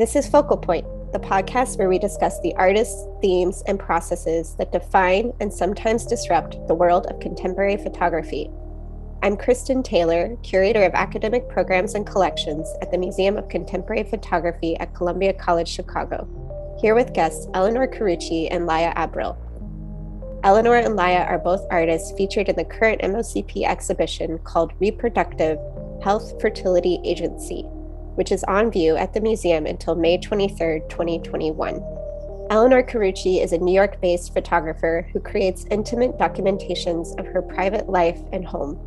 This is Focal Point, the podcast where we discuss the artists, themes, and processes that define and sometimes disrupt the world of contemporary photography. I'm Kristen Taylor, curator of academic programs and collections at the Museum of Contemporary Photography at Columbia College Chicago, here with guests Elinor Carucci and Laia Abril. Elinor and Laia are both artists featured in the current MOCP exhibition called Reproductive Health Fertility Agency, which is on view at the museum until May 23, 2021. Elinor Carucci is a New York based photographer who creates intimate documentations of her private life and home.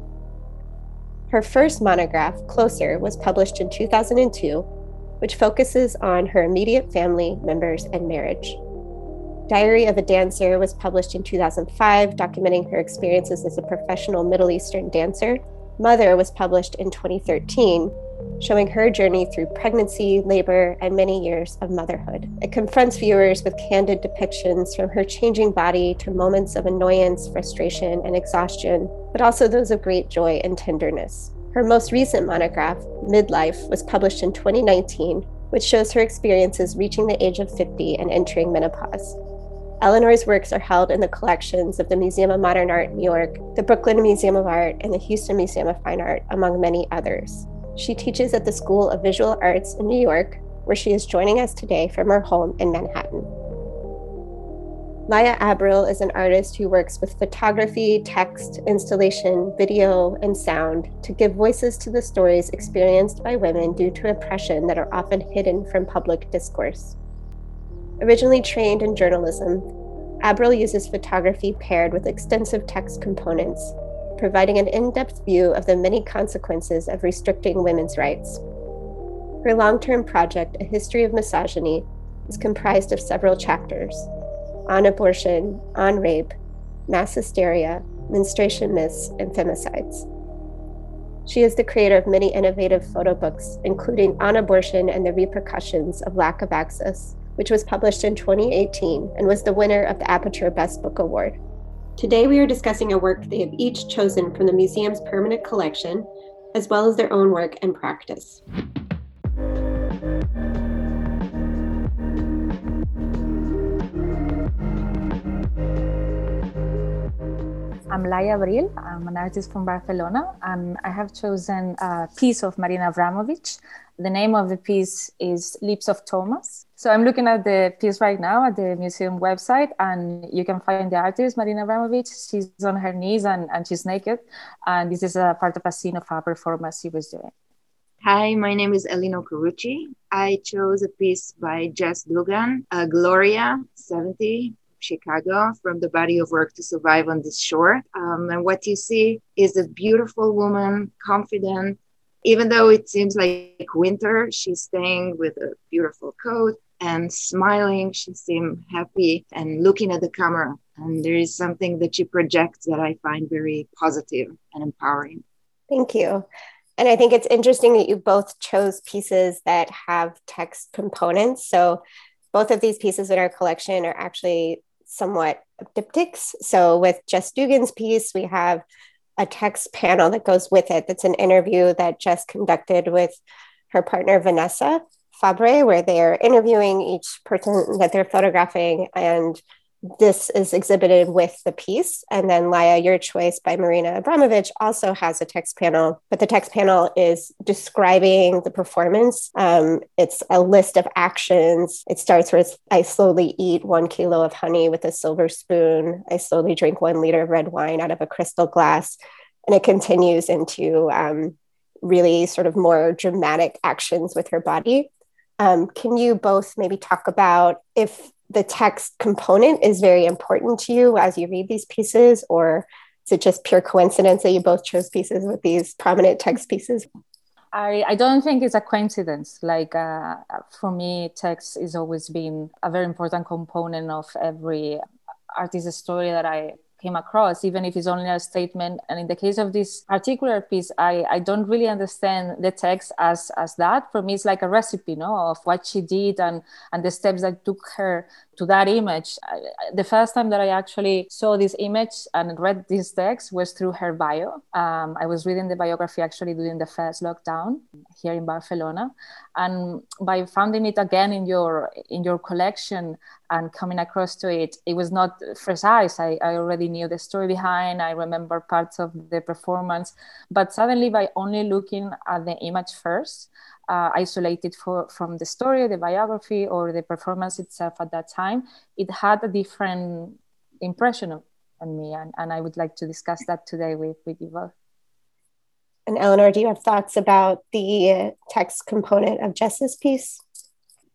Her first monograph, Closer, was published in 2002, which focuses on her immediate family members and marriage. Diary of a Dancer was published in 2005, documenting her experiences as a professional Middle Eastern dancer. Mother was published in 2013, showing her journey through pregnancy, labor, and many years of motherhood. It confronts viewers with candid depictions from her changing body to moments of annoyance, frustration, and exhaustion, but also those of great joy and tenderness. Her most recent monograph, Midlife, was published in 2019, which shows her experiences reaching the age of 50 and entering menopause. Elinor's works are held in the collections of the Museum of Modern Art New York, the Brooklyn Museum of Art, and the Houston Museum of Fine Art, among many others. She teaches at the School of Visual Arts in New York, where she is joining us today from her home in Manhattan. Laia Abril is an artist who works with photography, text, installation, video, and sound to give voices to the stories experienced by women due to oppression that are often hidden from public discourse. Originally trained in journalism, Abril uses photography paired with extensive text components providing an in depth view of the many consequences of restricting women's rights. Her long term project, A History of Misogyny, is comprised of several chapters on abortion, on rape, mass hysteria, menstruation myths, and femicides. She is the creator of many innovative photo books, including On Abortion and the Repercussions of Lack of Access, which was published in 2018 and was the winner of the Aperture Best Book Award. Today, we are discussing a work they have each chosen from the museum's permanent collection, as well as their own work and practice. I'm Laia Abril. I'm an artist from Barcelona, and I have chosen a piece of Marina Abramovic. The name of the piece is Lips of Thomas. So I'm looking at the piece right now at the museum website, and you can find the artist Marina Abramovic. She's on her knees and, and she's naked, and this is a part of a scene of a performance she was doing. Hi, my name is Elinor Carucci. I chose a piece by Jess Dugan, uh, Gloria, 70, Chicago from the body of work to survive on this shore. Um, and what you see is a beautiful woman, confident. Even though it seems like winter, she's staying with a beautiful coat and smiling. She seems happy and looking at the camera. And there is something that she projects that I find very positive and empowering. Thank you. And I think it's interesting that you both chose pieces that have text components. So both of these pieces in our collection are actually somewhat diptychs. So with Jess Dugan's piece, we have a text panel that goes with it. That's an interview that Jess conducted with her partner Vanessa Fabbre, where they are interviewing each person that they're photographing and this is exhibited with the piece. And then Laia, Your Choice by Marina Abramovic also has a text panel, but the text panel is describing the performance. Um, it's a list of actions. It starts with I slowly eat one kilo of honey with a silver spoon. I slowly drink one liter of red wine out of a crystal glass. And it continues into um, really sort of more dramatic actions with her body. Um, can you both maybe talk about if the text component is very important to you as you read these pieces, or is it just pure coincidence that you both chose pieces with these prominent text pieces? I, I don't think it's a coincidence. Like uh, for me, text has always been a very important component of every artist's story that I came across, even if it's only a statement. And in the case of this particular piece, I, I don't really understand the text as as that. For me, it's like a recipe, no, of what she did and and the steps that took her to that image. The first time that I actually saw this image and read this text was through her bio. Um, I was reading the biography actually during the first lockdown here in Barcelona, and by finding it again in your in your collection and coming across to it, it was not fresh eyes. I, I already knew the story behind. I remember parts of the performance, but suddenly by only looking at the image first uh, isolated for, from the story, the biography, or the performance itself at that time, it had a different impression of, on me. And, and I would like to discuss that today with, with you both. And Elinor, do you have thoughts about the text component of Jess's piece?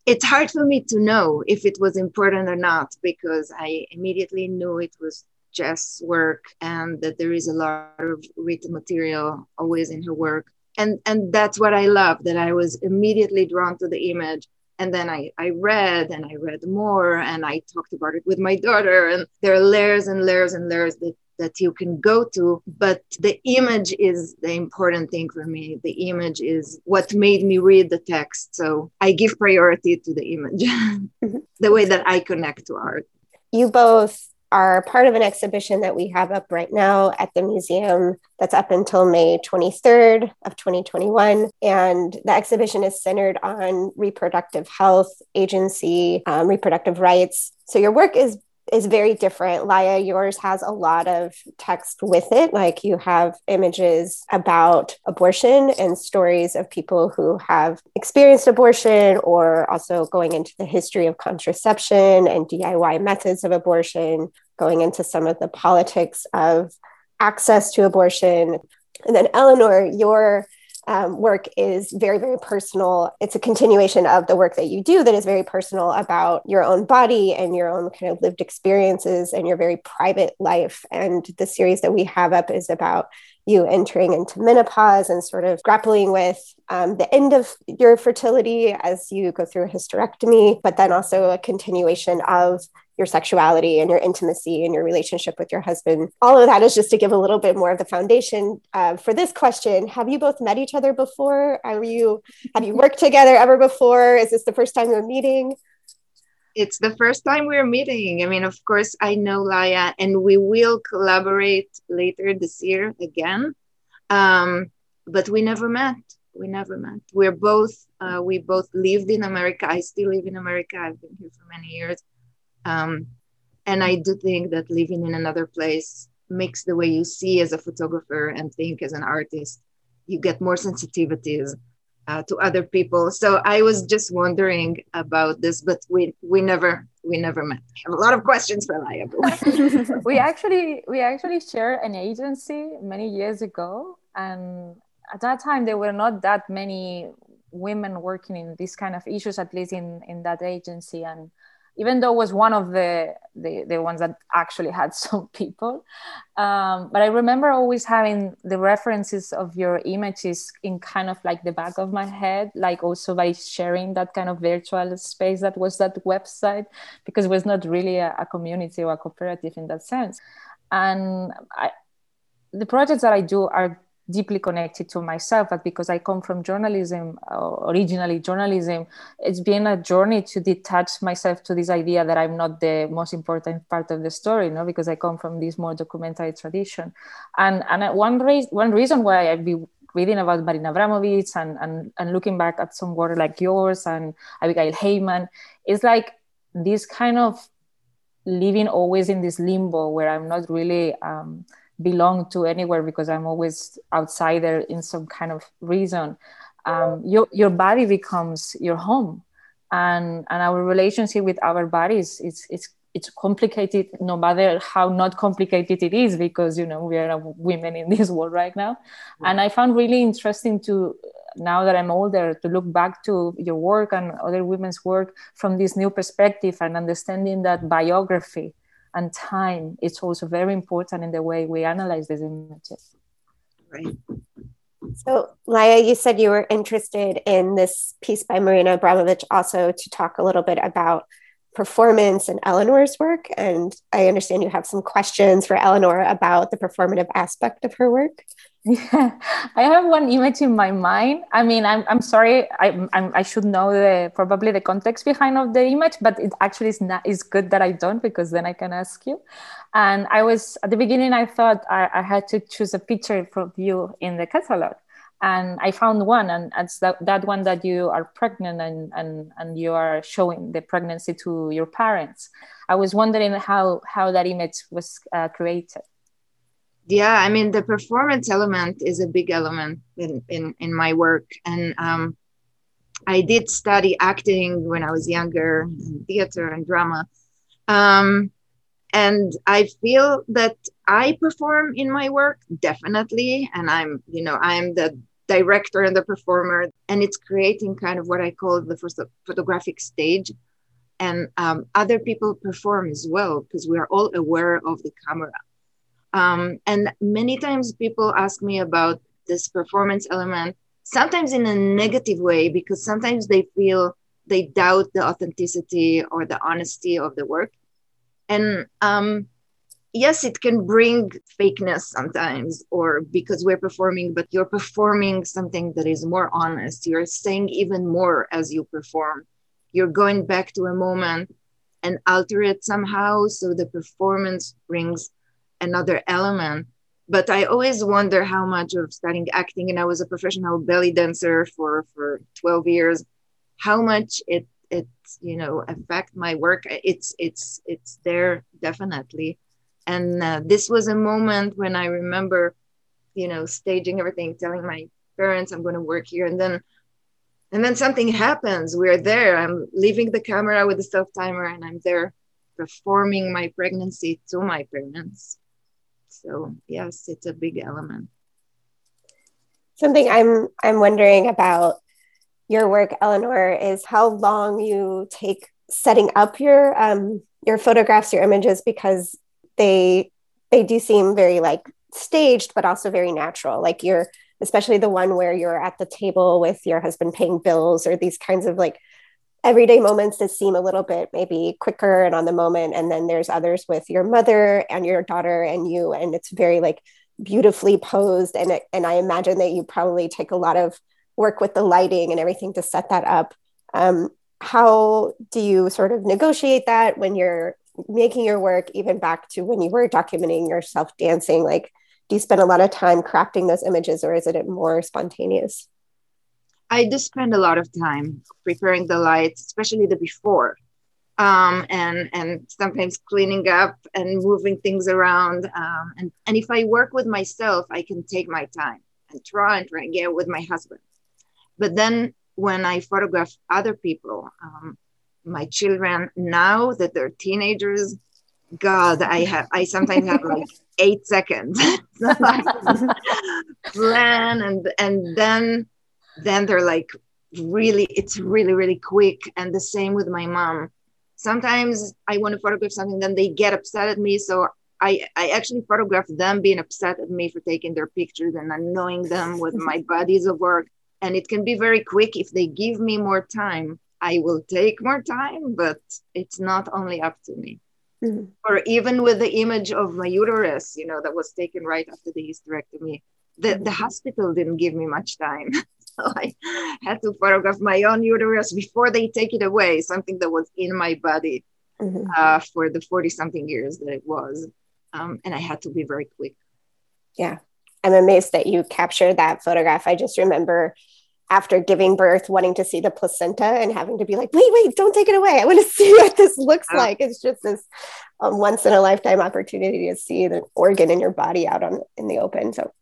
It's hard for me to know if it was important or not because I immediately knew it was Jess' work and that there is a lot of written material always in her work and and that's what i love that i was immediately drawn to the image. And then I, I read and i read more and i talked about it with my daughter and there are layers and layers and layers that, that you can go to. But the image is the important thing for me. The image is what made me read the text. So i give priority to the image the way that i connect to art. You both are part of an exhibition that we have up right now at the museum that's up until May 23rd of 2021. And the exhibition is centered on reproductive health, agency, um, reproductive rights. So your work is is very different. Laia, yours has a lot of text with it. Like you have images about abortion and stories of people who have experienced abortion, or also going into the history of contraception and DIY methods of abortion, going into some of the politics of access to abortion. And then, Elinor, your um, work is very, very personal. It's a continuation of the work that you do that is very personal about your own body and your own kind of lived experiences and your very private life. And the series that we have up is about you entering into menopause and sort of grappling with um, the end of your fertility as you go through a hysterectomy, but then also a continuation of your sexuality and your intimacy and your relationship with your husband. All of that is just to give a little bit more of the foundation uh, for this question. Have you both met each other before? Are you have you worked together ever before? Is this the first time you're meeting? It's the first time we're meeting. I mean, of course, I know Laia, and we will collaborate later this year again. Um, but we never met. We never met. We're both uh, we both lived in America. I still live in America. I've been here for many years um, and I do think that living in another place makes the way you see as a photographer and think as an artist. You get more sensitivities uh, to other people. So I was just wondering about this, but we we never we never met. I have a lot of questions for Laia. we actually we actually shared an agency many years ago, and at that time there were not that many women working in these kind of issues, at least in in that agency, and even though it was one of the, the, the ones that actually had some people. Um, but I remember always having the references of your images in kind of like the back of my head, like also by sharing that kind of virtual space that was that website, because it was not really a, a community or a cooperative in that sense. And I, the projects that I do are deeply connected to myself but because i come from journalism uh, originally journalism it's been a journey to detach myself to this idea that i'm not the most important part of the story you know because i come from this more documentary tradition. And and one, one reason why i've been reading about marina abramovic and, and and looking back at some work like yours and abigail heyman is like this kind of living always in this limbo where i'm not really um, belong to anywhere because I'm always outsider in some kind of reason. Um, your your body becomes your home, and and our relationship with our bodies is it's it's complicated no matter how not complicated it is because you know we are women in this world right now and i found really interesting to now that i'm older to look back to your work and other women's work from this new perspective and understanding that biography and time is also very important in the way we analyze these images. Right. So, Laia, you said you were interested in this piece by Marina Abramovic also to talk a little bit about performance and Elinor's work. And I understand you have some questions for Elinor about the performative aspect of her work. Yeah, I have one image in my mind. I mean, I'm, I'm sorry, I, I'm, i should know the probably the context behind of the image, but it actually is not is good that I don't because then I can ask you. And I was at the beginning, I thought I, I had to choose a picture from you in the catalog, and I found one, and it's that, that one that you are pregnant and, and and you are showing the pregnancy to your parents. I was wondering how how that image was uh, created. Yeah i mean the performance element is a big element in in, in my work. And um, i did study acting when i was younger in theater and drama. Um, and i feel that i perform in my work definitely. And i'm you know i'm the director and the performer and it's creating kind of what i call the first photographic stage and um, other people perform as well because we are all aware of the camera um, and many times people ask me about this performance element, sometimes in a negative way, because sometimes they feel they doubt the authenticity or the honesty of the work. And um, yes, it can bring fakeness sometimes, or because we're performing, but you're performing something that is more honest. You're saying even more as you perform. You're going back to a moment and alter it somehow so the performance brings another element but i always wonder how much of studying acting and i was a professional belly dancer for for 12 years how much it it you know affect my work it's it's it's there definitely and uh, this was a moment when i remember you know staging everything telling my parents i'm going to work here. And then and then something happens. We're there. I'm leaving the camera with the self timer and i'm there performing my pregnancy to my parents. So yes, it's a big element. Something I'm I'm wondering about your work, Elinor, is how long you take setting up your um, your photographs, your images, because they they do seem very like staged, but also very natural. Like you're especially the one where you're at the table with your husband paying bills or these kinds of like everyday moments that seem a little bit maybe quicker and on the moment. And then there's others with your mother and your daughter and you and it's very like beautifully posed. And it, and I imagine that you probably take a lot of work with the lighting and everything to set that up. Um, how do you sort of negotiate that when you're making your work even back to when you were documenting yourself dancing like do you spend a lot of time crafting those images or is it more spontaneous I do spend a lot of time preparing the lights, especially the before, um, and and sometimes cleaning up and moving things around. Um, and and if I work with myself, I can take my time and try and try and get with my husband. But then when I photograph other people, um, my children now that they're teenagers, God, I have I sometimes have like eight seconds. Plan and and then then they're like really it's really really quick. And the same with my mom. Sometimes i want to photograph something then they get upset at me. So i i actually photograph them being upset at me for taking their pictures and annoying them with my bodies of work. And it can be very quick if they give me more time i will take more time but it's not only up to me mm-hmm. or even with the image of my uterus you know that was taken right after the hysterectomy the, the mm-hmm. hospital didn't give me much time so I had to photograph my own uterus before they take it away, something that was in my body mm-hmm. uh, for the 40 something years that it was. Um, and I had to be very quick. Yeah. I'm amazed that you captured that photograph. I just remember after giving birth, wanting to see the placenta and having to be like, wait, wait, don't take it away. I want to see what this looks oh. like. It's just this um, once in a lifetime opportunity to see the organ in your body out on in the open. So,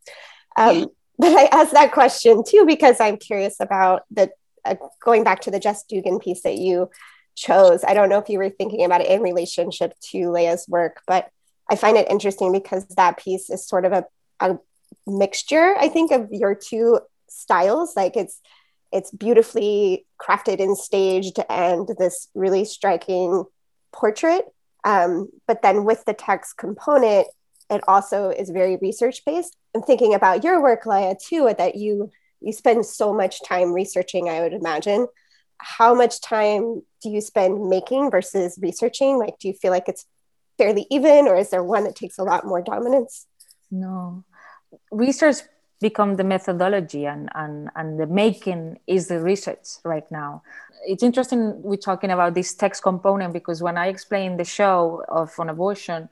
um, but I asked that question too because I'm curious about the uh, going back to the Jess Dugan piece that you chose. I don't know if you were thinking about it in relationship to Leah's work, but I find it interesting because that piece is sort of a, a mixture, I think, of your two styles. Like it's it's beautifully crafted and staged and this really striking portrait. Um, but then with the text component, it also is very research based. I'm thinking about your work, Laia, too, that you you spend so much time researching, I would imagine. how much time do you spend making versus researching? Like, do you feel like it's fairly even, or is there one that takes a lot more dominance? No, research become the methodology and, and, and the making is the research right now. It's interesting we're talking about this text component because when I explain the show of on abortion,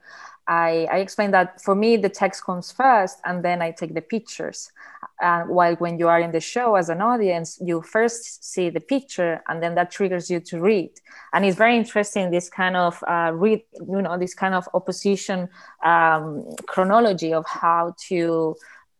I, I explain that for me the text comes first and then I take the pictures. Uh, while when you are in the show as an audience, you first see the picture and then that triggers you to read. And it's very interesting this kind of uh, read, you know, this kind of opposition um, chronology of how to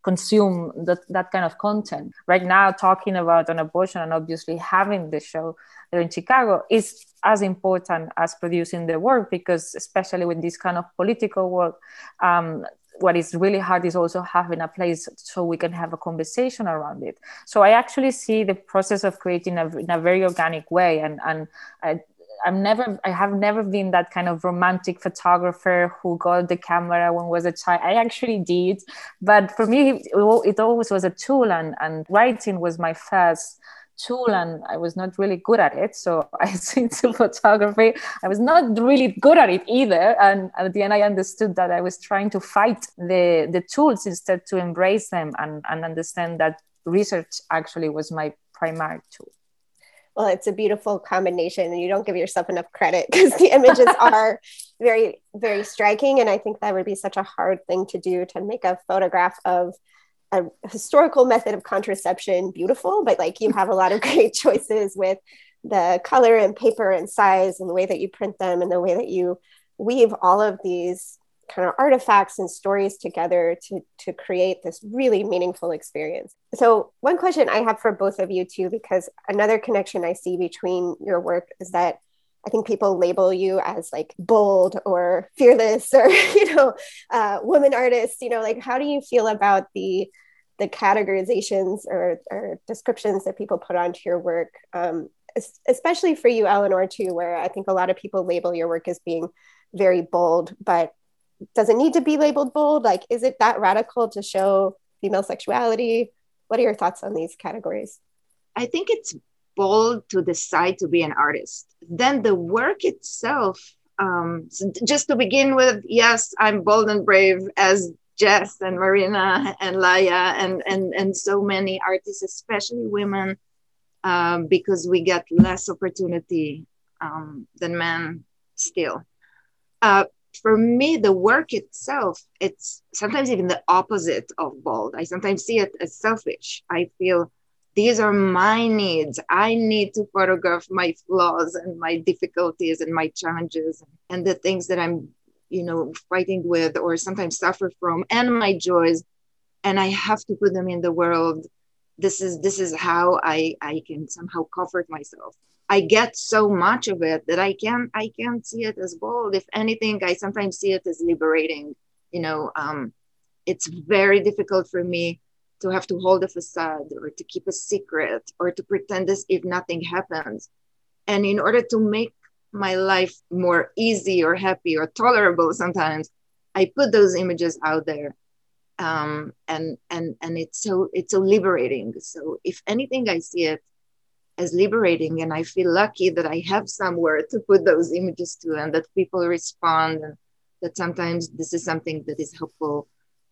consume that, that kind of content. Right now, talking about an abortion and obviously having the show there in Chicago is as important as producing the work because, especially with this kind of political work, um, what is really hard is also having a place so we can have a conversation around it. So I actually see the process of creating a, in a very organic way, and and I'm never, I have never been that kind of romantic photographer who got the camera when was a child. I actually did, but for me, it, always was a tool, and and writing was my first tool and I was not really good at it. So I switched to photography. I was not really good at it either. And at the end, I understood that I was trying to fight the, the tools instead to embrace them and, and understand that research actually was my primary tool well it's a beautiful combination and you don't give yourself enough credit because the images are very very striking. And i think that would be such a hard thing to do to make a photograph of a historical method of contraception beautiful but like you have a lot of great choices with the color and paper and size and the way that you print them and the way that you weave all of these kind of artifacts and stories together to to create this really meaningful experience. So one question I have for both of you too, because another connection I see between your work is that I think people label you as like bold or fearless or you know uh, woman artist. You know, like how do you feel about the the categorizations or, or descriptions that people put onto your work, um, especially for you, Elinor, too, where I think a lot of people label your work as being very bold, but does it need to be labeled bold? Like, is it that radical to show female sexuality? What are your thoughts on these categories? I think it's bold to decide to be an artist. Then the work itself, um, so just to begin with, yes, I'm bold and brave as Jess and Marina and Laia and, and, and so many artists, especially women, um, because we get less opportunity um, than men still. Uh, for me, the work itself, it's sometimes even the opposite of bold. I sometimes see it as selfish. I feel these are my needs. I need to photograph my flaws and my difficulties and my challenges and the things that I'm, you know, fighting with or sometimes suffer from and my joys. And I have to put them in the world. This is this is how I, I can somehow comfort myself. I get so much of it that I can't I can't see it as bold. If anything, I sometimes see it as liberating. You know, um, it's very difficult for me to have to hold a facade or to keep a secret or to pretend as if nothing happens. And in order to make my life more easy or happy or tolerable, sometimes I put those images out there. Um, and and and it's so it's so liberating. So if anything, I see it as liberating and i feel lucky that i have somewhere to put those images to and that people respond and that sometimes this is something that is helpful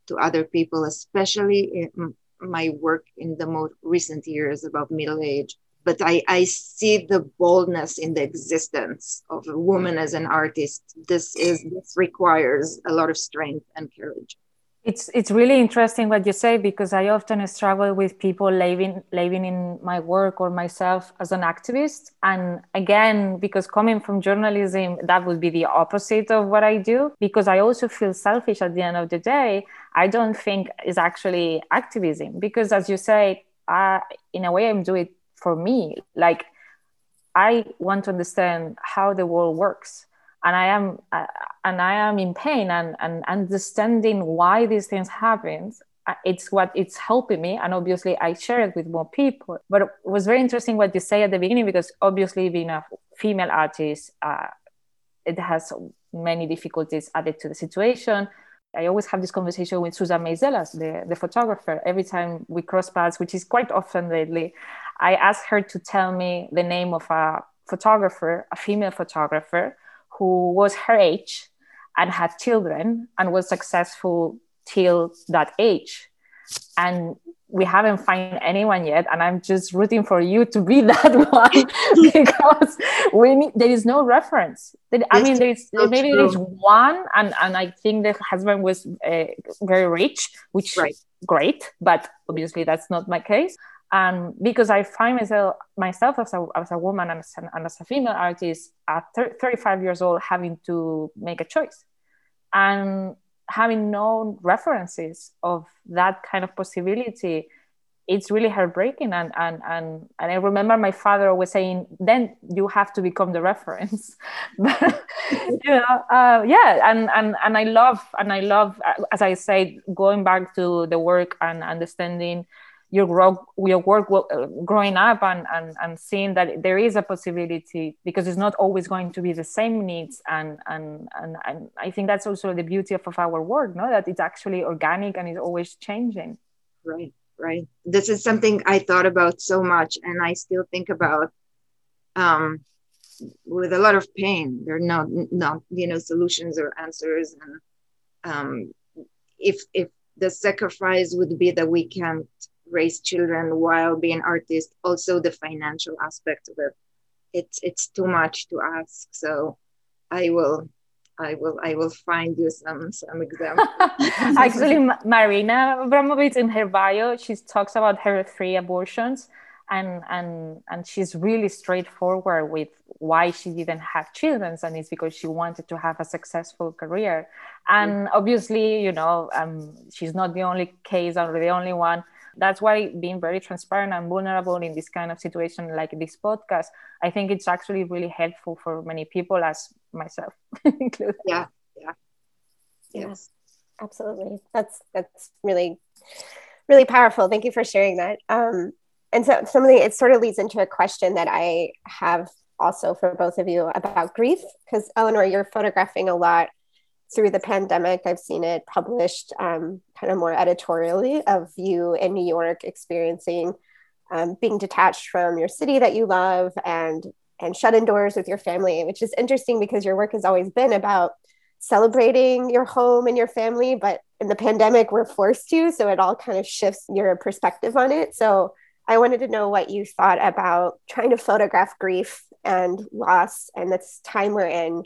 to other people especially in my work in the most recent years about middle age. But I, I see the boldness in the existence of a woman as an artist. This is this requires a lot of strength and courage it's it's really interesting what you say because I often struggle with people living living in my work or myself as an activist. And again, because coming from journalism, that would be the opposite of what I do. Because I also feel selfish at the end of the day. I don't think is actually activism because, as you say, uh, in a way, I'm doing it for me. Like I want to understand how the world works and I am uh, and I am in pain and, and understanding why these things happen. Uh, it's what it's helping me, and obviously I share it with more people. But it was very interesting what you say at the beginning because obviously being a female artist, uh, it has many difficulties added to the situation. I always have this conversation with Susan Meiselas, the, the photographer, every time we cross paths, which is quite often lately. I ask her to tell me the name of a photographer, a female photographer who was her age and had children and was successful till that age. And we haven't found anyone yet and i'm just rooting for you to be that one because we need, there is no reference i mean there's so maybe true. there's one and and i think the husband was uh, very rich which right. is great but obviously that's not my case and because i find myself myself as a, as a woman and as, an, and as a female artist at 35 years old having to make a choice and having no references of that kind of possibility it's really heartbreaking. And and and, and i remember my father always saying then you have to become the reference. But, you know uh, yeah and and and i love and i love as i said going back to the work and understanding your grow, your work uh, growing up and, and and seeing that there is a possibility because it's not always going to be the same needs and and and, and I think that's also the beauty of, of our work, no, that it's actually organic and it's always changing. Right, right. This is something I thought about so much, and I still think about. Um, with a lot of pain, there are not not you know solutions or answers, and um, if if the sacrifice would be that we can't raise children while being artist also the financial aspect of it it's it's too much to ask so i will I will I will find you some some examples. Actually, Marina Abramovic in her bio, she talks about her three abortions, and and and she's really straightforward with why she didn't have children, and it's because she wanted to have a successful career. And obviously, you know, um, she's not the only case or the only one that's why being very transparent and vulnerable in this kind of situation like this podcast i think it's actually really helpful for many people as myself included yeah yeah. Yes absolutely. That's that's really really powerful. Thank you for sharing that. Um and so something it sort of leads into a question that i have also for both of you about grief because elinor you're photographing a lot through the pandemic, I've seen it published um, kind of more editorially of you in New York experiencing um, being detached from your city that you love and and shut indoors with your family, which is interesting because your work has always been about celebrating your home and your family, but in the pandemic we're forced to, so it all kind of shifts your perspective on it. So I wanted to know what you thought about trying to photograph grief and loss and this time we're in.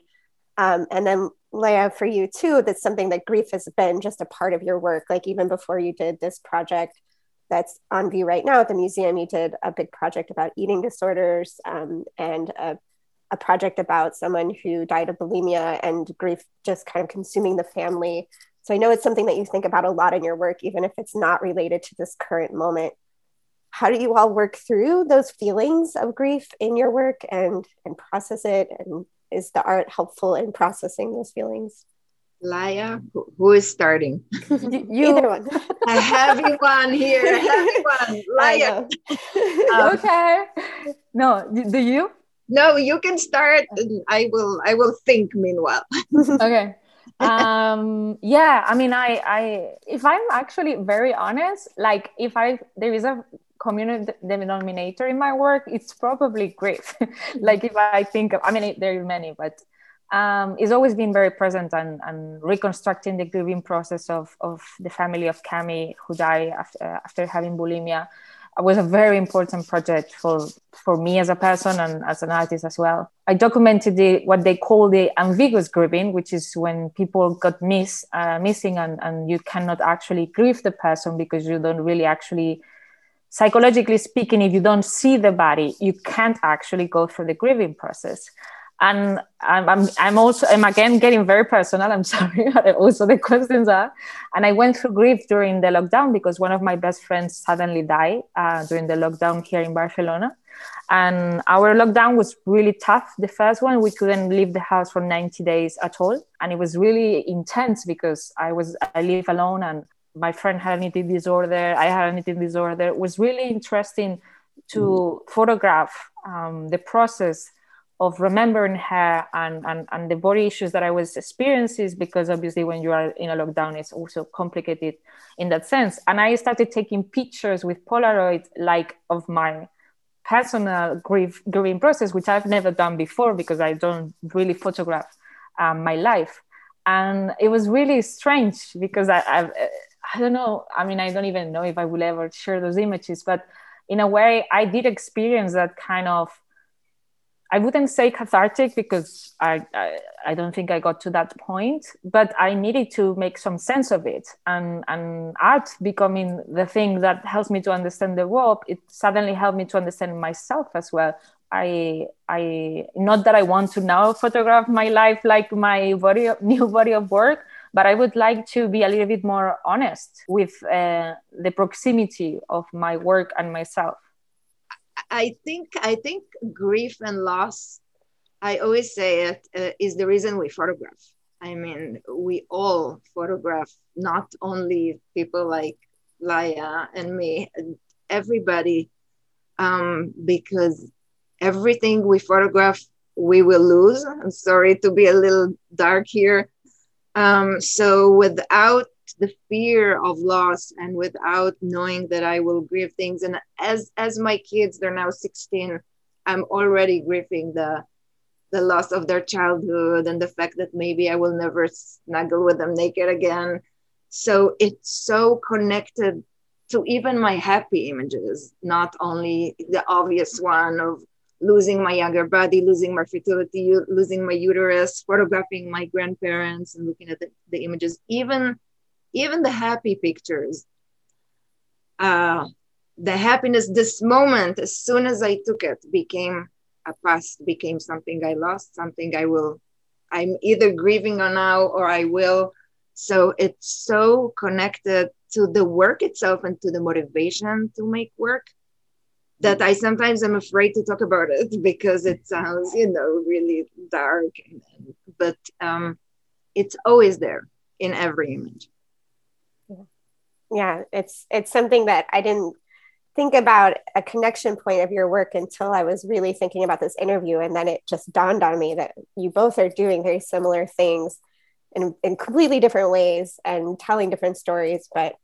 Um, and then Leah, for you too, that's something that grief has been just a part of your work. Like even before you did this project that's on view right now at the museum, you did a big project about eating disorders um, and a, a project about someone who died of bulimia and grief just kind of consuming the family. So I know it's something that you think about a lot in your work, even if it's not related to this current moment. How do you all work through those feelings of grief in your work and and process it and is the art helpful in processing those feelings? Laia, who is starting? you. Either one. a heavy one here. A heavy one. Laia. Um, okay. No, do you? No, you can start. I will. I will think meanwhile. okay. um yeah i mean i i if i'm actually very honest like if i there is a common denominator in my work, it's probably grief. like if I think of, I mean, there are many, but um, it's always been very present and, and reconstructing the grieving process of, of the family of Cammy who died after, after having bulimia was a very important project for, for me as a person and as an artist as well. I documented the, what they call the ambiguous grieving, which is when people got miss, uh, missing and, and you cannot actually grieve the person because you don't really actually psychologically speaking, if you don't see the body, you can't actually go through the grieving process. And I'm, I'm, I'm also, I'm again getting very personal. I'm sorry, also the questions are. And I went through grief during the lockdown because one of my best friends suddenly died uh, during the lockdown here in Barcelona. And our lockdown was really tough. The first one, we couldn't leave the house for 90 days at all. And it was really intense because I was, I live alone and my friend had an eating disorder, I had an eating disorder. It was really interesting to mm. photograph um, the process of remembering her and, and, and the body issues that I was experiencing because obviously when you are in a lockdown, it's also complicated in that sense. And I started taking pictures with Polaroid like of my personal grief grieving process, which I've never done before because I don't really photograph um, my life. And it was really strange because I, I've, I don't know. I mean, I don't even know if I will ever share those images, but in a way, I did experience that kind of I wouldn't say cathartic because I, I, I don't think I got to that point, but I needed to make some sense of it. And and art becoming the thing that helps me to understand the world, it suddenly helped me to understand myself as well. I I not that I want to now photograph my life like my body new body of work, but I would like to be a little bit more honest with uh, the proximity of my work and myself. I think I think grief and loss. I always say it uh, is the reason we photograph. I mean, we all photograph, not only people like Laia and me, everybody, um, because everything we photograph, we will lose. I'm sorry to be a little dark here. Um, so without the fear of loss and without knowing that I will grieve things. And as as my kids, they're now 16, I'm already grieving the the loss of their childhood and the fact that maybe I will never snuggle with them naked again. So it's so connected to even my happy images, not only the obvious one of losing my younger body, losing my fertility, losing my uterus, photographing my grandparents and looking at the, the images, even even the happy pictures, uh, the happiness, this moment, as soon as I took it, became a past, became something I lost, something I will, I'm either grieving on now or I will. So it's so connected to the work itself and to the motivation to make work that I sometimes am afraid to talk about it because it sounds, you know, really dark. But um, it's always there in every image. Yeah it's it's something that i didn't think about a connection point of your work until i was really thinking about this interview. And then it just dawned on me that you both are doing very similar things in, in completely different ways and telling different stories. But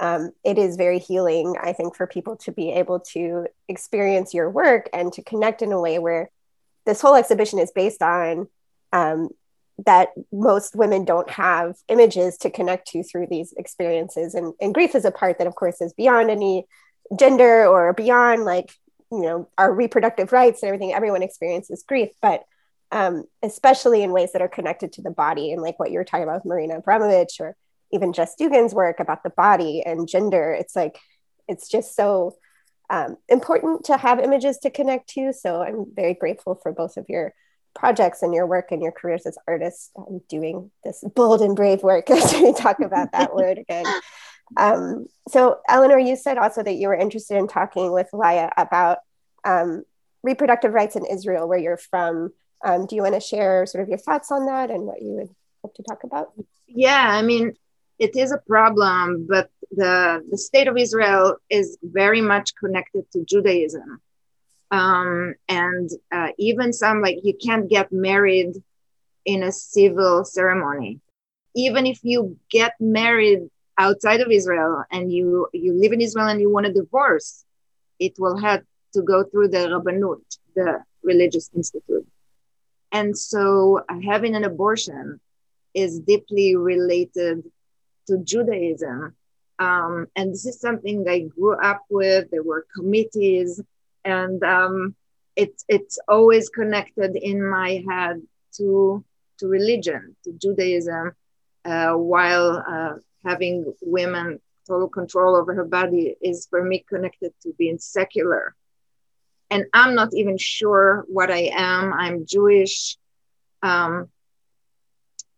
um, it is very healing i think for people to be able to experience your work and to connect in a way where this whole exhibition is based on um, that most women don't have images to connect to through these experiences. And, and grief is a part that of course is beyond any gender or beyond like you know our reproductive rights and everything. Everyone experiences grief but um, especially in ways that are connected to the body and like what you were talking about marina abramovic or even jess dugan's work about the body and gender it's like it's just so um, important to have images to connect to so i'm very grateful for both of your projects and your work and your careers as artists um, doing this bold and brave work as we talk about that word again. Um, so, Elinor, you said also that you were interested in talking with Laia about um, reproductive rights in Israel, where you're from. Um, do you want to share sort of your thoughts on that and what you would hope to talk about? Yeah, I mean, it is a problem, but the, the state of Israel is very much connected to Judaism. Um, and uh, even some like you can't get married in a civil ceremony. Even if you get married outside of israel and you you live in israel and you want a divorce it will have to go through the rabbanut the religious institute. And so having an abortion is deeply related to judaism um, and this is something i grew up with there were committees and um, it's it's always connected in my head to to religion, to Judaism, uh, while uh, having women total control over her body is for me connected to being secular. And I'm not even sure what I am. I'm Jewish. Um,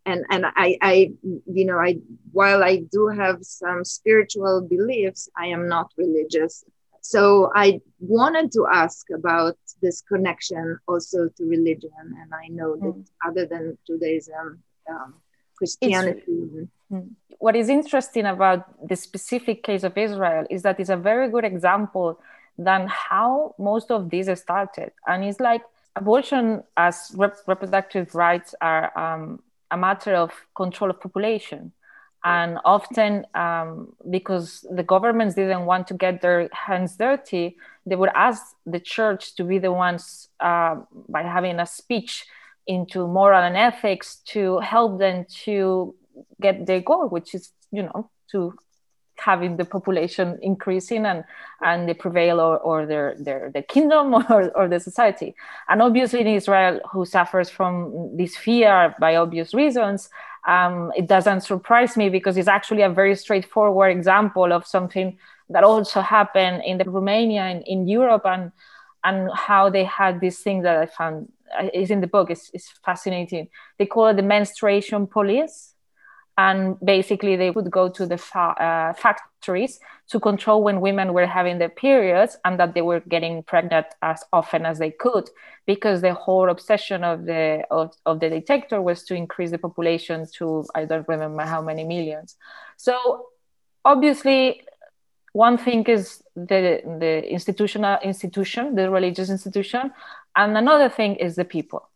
and and I, I you know I while I do have some spiritual beliefs, I am not religious so I wanted to ask about this connection also to religion. And I know that mm. other than Judaism, um, Christianity. Mm. what is interesting about the specific case of Israel is that it's a very good example than how most of these started. And it's like abortion as rep- reproductive rights are um, a matter of control of population. And often um, because the governments didn't want to get their hands dirty they would ask the church to be the ones uh, by having a speech into moral and ethics to help them to get their goal, which is, you know, to having the population increasing and and they prevail or, or their, their their kingdom or, or the society. And obviously in israel who suffers from this fear by obvious reasons um, it doesn't surprise me because it's actually a very straightforward example of something that also happened in the romania in, in europe and and how they had this thing that i found uh, is in the book is fascinating. They call it the menstruation police and basically they would go to the fa- uh, factories to control when women were having their periods and that they were getting pregnant as often as they could because the whole obsession of the of, of the detector was to increase the population to i don't remember how many millions. So obviously one thing is the the institutional institution the religious institution and another thing is the people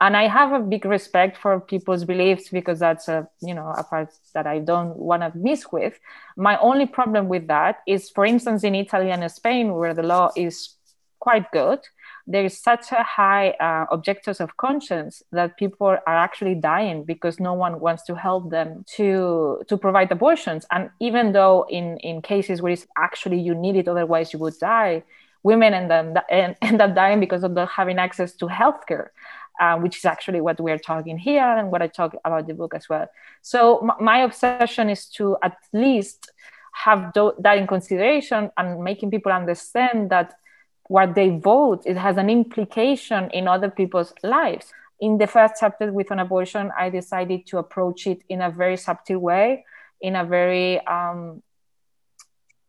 and i have a big respect for people's beliefs because that's a you know a part that i don't want to miss with. My only problem with that is for instance in italy and spain where the law is quite good there is such a high uh, objectors of conscience that people are actually dying because no one wants to help them to to provide abortions. And even though in in cases where it's actually you need it otherwise you would die women end up, end up dying because of not having access to healthcare uh, which is actually what we're talking here and what I talk about the book as well. So m- my obsession is to at least have do- that in consideration and making people understand that what they vote it has an implication in other people's lives. In the first chapter with an abortion, I decided to approach it in a very subtle way, in a very um,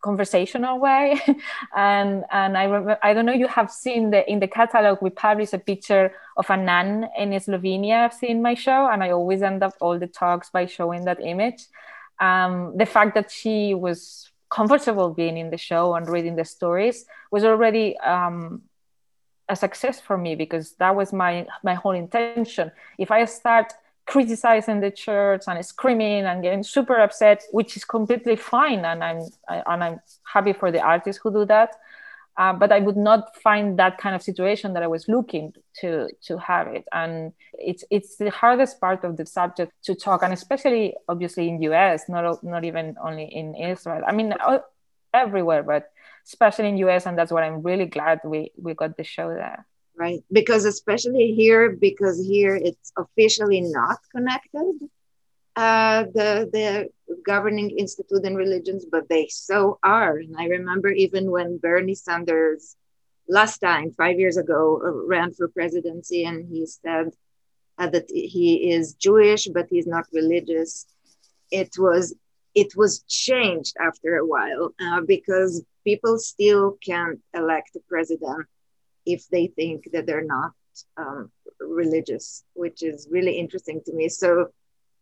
conversational way. And and i remember i don't know you have seen the in the catalog we published a picture of a nun in slovenia i've seen my show and i always end up all the talks by showing that image. Um, the fact that she was comfortable being in the show and reading the stories was already um, a success for me because that was my my whole intention. If i start criticizing the church and screaming and getting super upset, which is completely fine, and I'm I, and I'm happy for the artists who do that. Uh, but I would not find that kind of situation that I was looking to to have it, and it's it's the hardest part of the subject to talk, and especially obviously in US, not not even only in Israel. I mean, everywhere, but especially in US, and that's what I'm really glad we we got the show there right? Because especially here, because here it's officially not connected, uh, the the governing institute and religions, but they so are. And I remember even when Bernie Sanders last time, five years ago, uh, ran for presidency, and he said uh, that he is Jewish, but he's not religious. It was it was changed after a while uh, because people still can't elect a president if they think that they're not um, religious, which is really interesting to me. So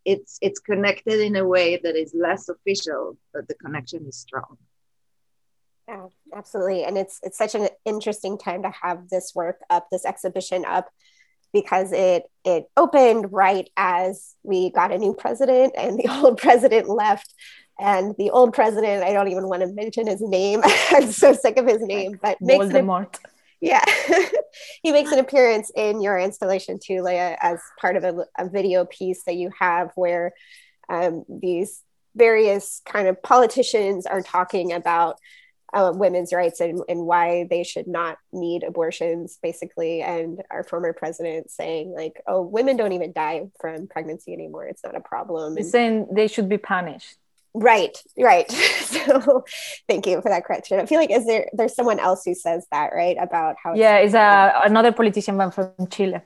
it's it's connected in a way that is less official, but the connection is strong. Yeah, absolutely. And it's it's such an interesting time to have this work up, this exhibition up, because it it opened right as we got a new president and the old president left. And the old president, I don't even want to mention his name. I'm so sick of his name, but Voldemort. It, yeah. he makes an appearance in your installation too, Laia, as part of a, a video piece that you have where um, these various kind of politicians are talking about uh, women's rights and, and why they should not need abortions, basically. And our former president saying, like, oh, women don't even die from pregnancy anymore. It's not a problem. He's saying they should be punished. Right, right. so thank you for that correction. I feel like is there there's someone else who says that, right? About how Yeah, is a another politician from Chile.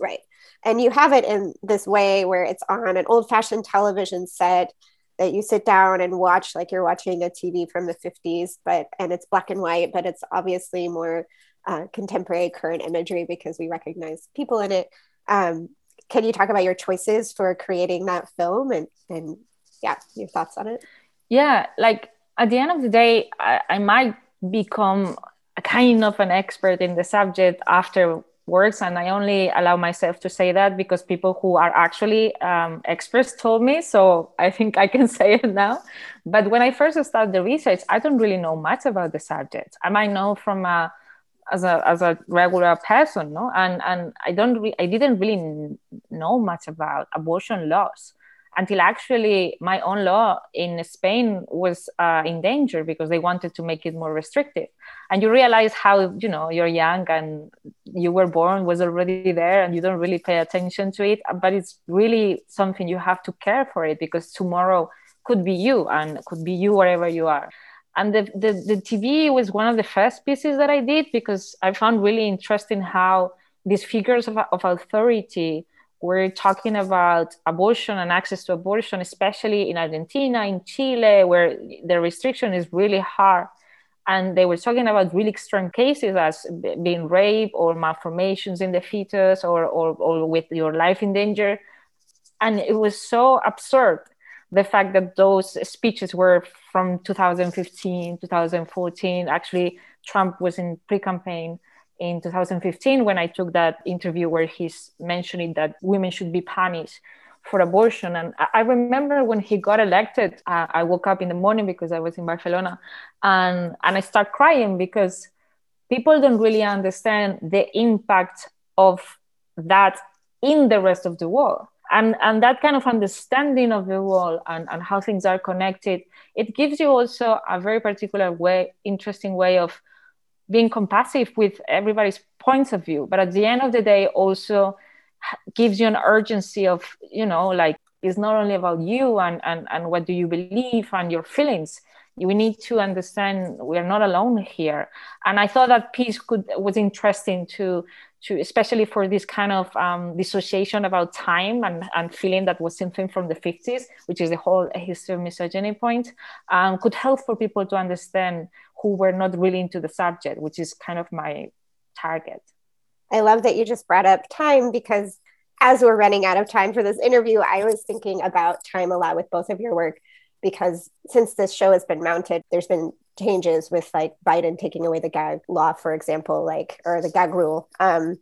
Right. And you have it in this way where it's on an old-fashioned television set that you sit down and watch like you're watching a TV from the 50s, but and it's black and white, but it's obviously more uh, contemporary current imagery because we recognize people in it. Um, can you talk about your choices for creating that film and and yeah, your thoughts on it? Yeah, like at the end of the day, I, I might become a kind of an expert in the subject after works and i only allow myself to say that because people who are actually um, experts told me so i think i can say it now. But when i first started the research i don't really know much about the subject. I might know from a as a as a regular person no? And and i don't re- i didn't really know much about abortion laws until actually my own law in Spain was uh, in danger because they wanted to make it more restrictive. And you realize how, you know, you're young and you were born was already there and you don't really pay attention to it. But it's really something you have to care for it because tomorrow could be you and could be you wherever you are. And the, the, the TV was one of the first pieces that I did because I found really interesting how these figures of, of authority we're talking about abortion and access to abortion, especially in Argentina, in Chile, where the restriction is really hard. And they were talking about really extreme cases as being rape or malformations in the fetus or, or, or with your life in danger. And it was so absurd the fact that those speeches were from 2015, 2014. Actually, Trump was in pre campaign in 2015 when I took that interview where he's mentioning that women should be punished for abortion. And I remember when he got elected, uh, I woke up in the morning because I was in Barcelona and, and I start crying because people don't really understand the impact of that in the rest of the world. And, and that kind of understanding of the world and, and how things are connected, it gives you also a very particular way, interesting way of being compassive with everybody's points of view but at the end of the day also gives you an urgency of you know like it's not only about you and and, and what do you believe and your feelings. We need to understand we are not alone here. And i thought that piece could was interesting to to especially for this kind of um, dissociation about time and, and feeling that was something from the 50s which is the whole history of misogyny point um, could help for people to understand who were not really into the subject which is kind of my target i love that you just brought up time because as we're running out of time for this interview i was thinking about time a lot with both of your work because since this show has been mounted there's been changes with like Biden taking away the gag law, for example, like or the gag rule. Um,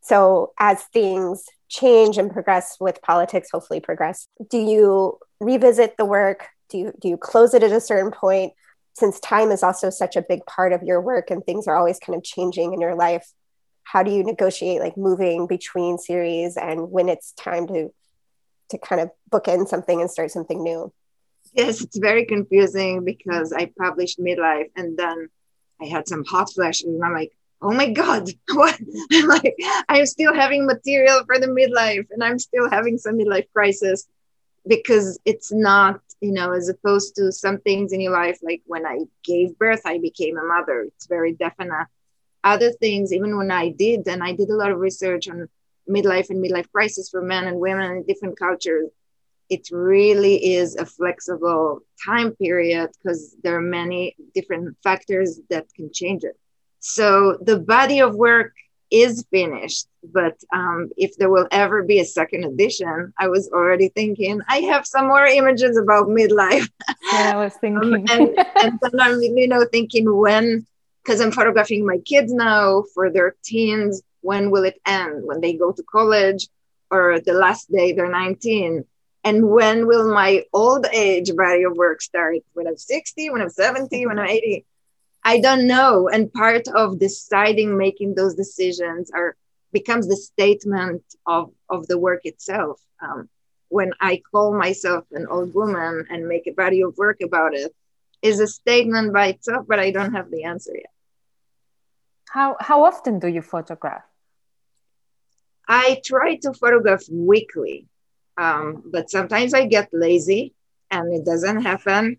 so as things change and progress with politics, hopefully progress, do you revisit the work? Do you do you close it at a certain point? Since time is also such a big part of your work and things are always kind of changing in your life, how do you negotiate like moving between series and when it's time to to kind of bookend something and start something new? Yes, it's very confusing because I published midlife and then I had some hot flashes and I'm like, oh my God, what? like, I'm still having material for the midlife and I'm still having some midlife crisis because it's not, you know, as opposed to some things in your life, like when I gave birth, I became a mother. It's very definite. Other things, even when I did, and I did a lot of research on midlife and midlife crisis for men and women in different cultures it really is a flexible time period because there are many different factors that can change it. So the body of work is finished, but um, if there will ever be a second edition, I was already thinking I have some more images about midlife. Yeah, I was thinking, um, and, and I'm you know thinking when because I'm photographing my kids now for their teens. When will it end? When they go to college, or the last day they're 19? and when will my old age body of work start when i'm 60 when i'm 70 when i'm 80 i don't know. And part of deciding making those decisions are becomes the statement of of the work itself. Um, when i call myself an old woman and make a body of work about it is a statement by itself but i don't have the answer yet. How how often do you photograph? I try to photograph weekly. Um, but sometimes I get lazy and it doesn't happen.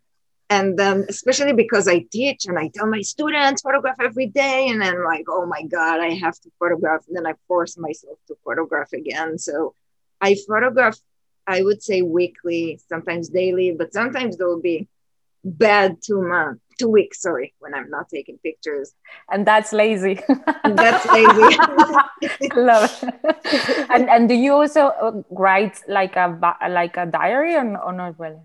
And then, especially because I teach and I tell my students photograph every day, and then like, oh my God, I have to photograph. And then I force myself to photograph again. So I photograph, I would say weekly, sometimes daily, but sometimes there will be bad two months two weeks sorry when i'm not taking pictures and that's lazy that's lazy love it. and and do you also uh, write like a like a diary or, or not really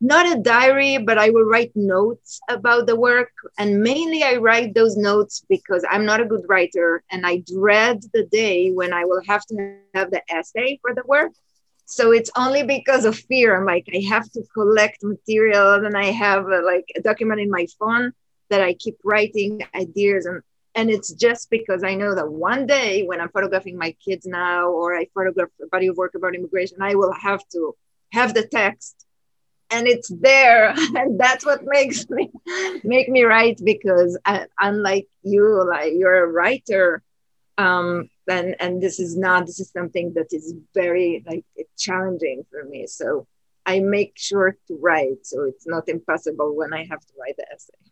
not a diary, but I will write notes about the work. And mainly I write those notes because I'm not a good writer and I dread the day when I will have to have the essay for the work. So it's only because of fear. I'm like, I have to collect material and I have a, like a document in my phone that I keep writing ideas and and it's just because I know that one day when I'm photographing my kids now or I photograph a body of work about immigration, I will have to have the text and it's there. And that's what makes me make me write because I, unlike you like you're a writer. Um and and this is not this is something that is very like challenging for me. So i make sure to write. So it's not impossible when i have to write the essay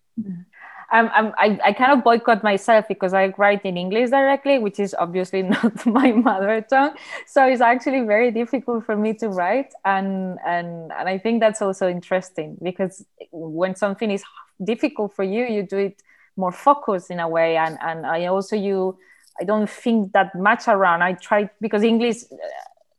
I'm, I'm, I, I kind of boycott myself because I write in English directly, which is obviously not my mother tongue. So it's actually very difficult for me to write. And, and, and I think that's also interesting because when something is difficult for you, you do it more focused in a way. And, and I also, you, I don't think that much around. I try because English uh,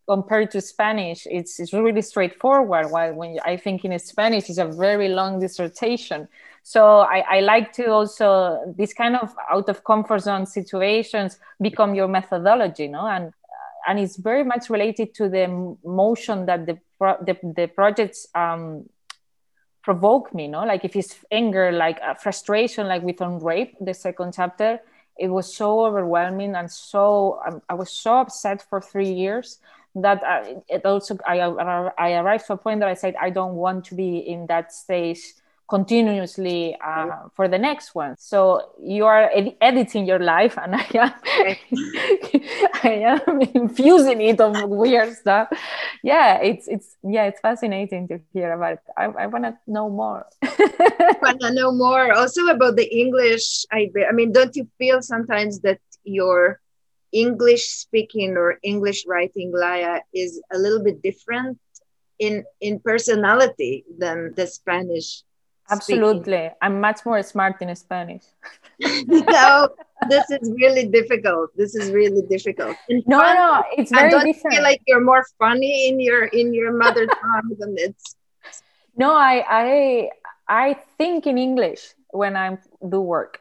compared to Spanish, it's, it's really straightforward. While when I think in Spanish, it's a very long dissertation so I, I, like to also this kind of out of comfort zone situations become your methodology no? And and it's very much related to the motion that the the, the projects um, provoke me no? Like if it's anger like uh, frustration like with on rape the second chapter it was so overwhelming and so um, i was so upset for three years that I, it also I, I arrived to a point that i said i don't want to be in that stage continuously uh, for the next one. So you are ed- editing your life, and I am, I am infusing it of weird stuff. Yeah, it's it's yeah, it's fascinating to hear about. It. I I want to know more. want to know more also about the English. I I mean, don't you feel sometimes that your English speaking or English writing Laia is a little bit different in in personality than the Spanish Absolutely. Speaking. I'm much more smart in Spanish. no, this is really difficult. This is really difficult. no, fun, no, it's very I don't different. feel like you're more funny in your in your mother tongue than it's. No, I I I think in English when I do work.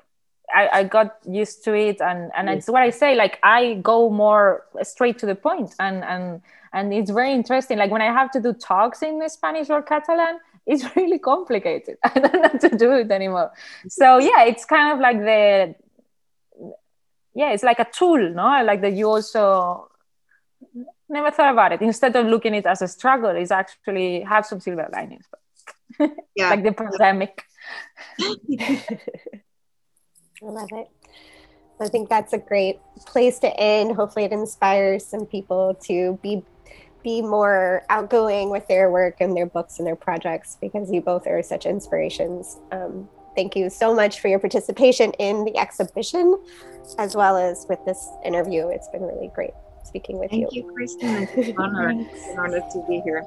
I, I got used to it and and yes. it's what I say. Like I go more straight to the point and and and it's very interesting. Like when I have to do talks in Spanish or Catalan, it's really complicated. I don't know how to do it anymore. So yeah, it's kind of like the yeah, it's like a tool, no? Like that you also never thought about it. Instead of looking it as a struggle, it's actually have some silver linings. Yeah. like the pandemic. I love it. I think that's a great place to end. Hopefully, it inspires some people to be be more outgoing with their work and their books and their projects because you both are such inspirations. Um, thank you so much for your participation in the exhibition as well as with this interview. It's been really great speaking with thank you. Thank you, Kristen. It's an honor. it's an honor to be here.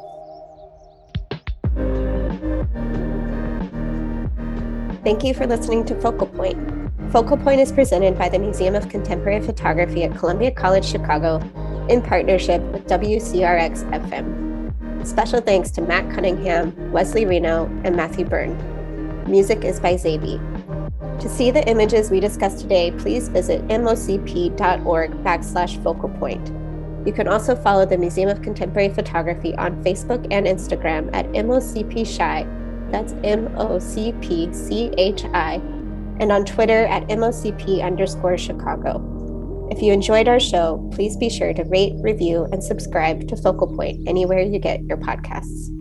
Thank you for listening to Focal Point. Focal Point is presented by the Museum of Contemporary Photography at Columbia College Chicago in partnership with WCRX FM. Special thanks to Matt Cunningham, Wesley Reno, and Matthew Byrne. Music is by Zabi. To see the images we discussed today, please visit mocp.org backslash focal point. You can also follow the Museum of Contemporary Photography on Facebook and Instagram at MOCP that's M O C P C H I, and on Twitter at MOCP underscore Chicago. If you enjoyed our show, please be sure to rate, review, and subscribe to Focal Point anywhere you get your podcasts.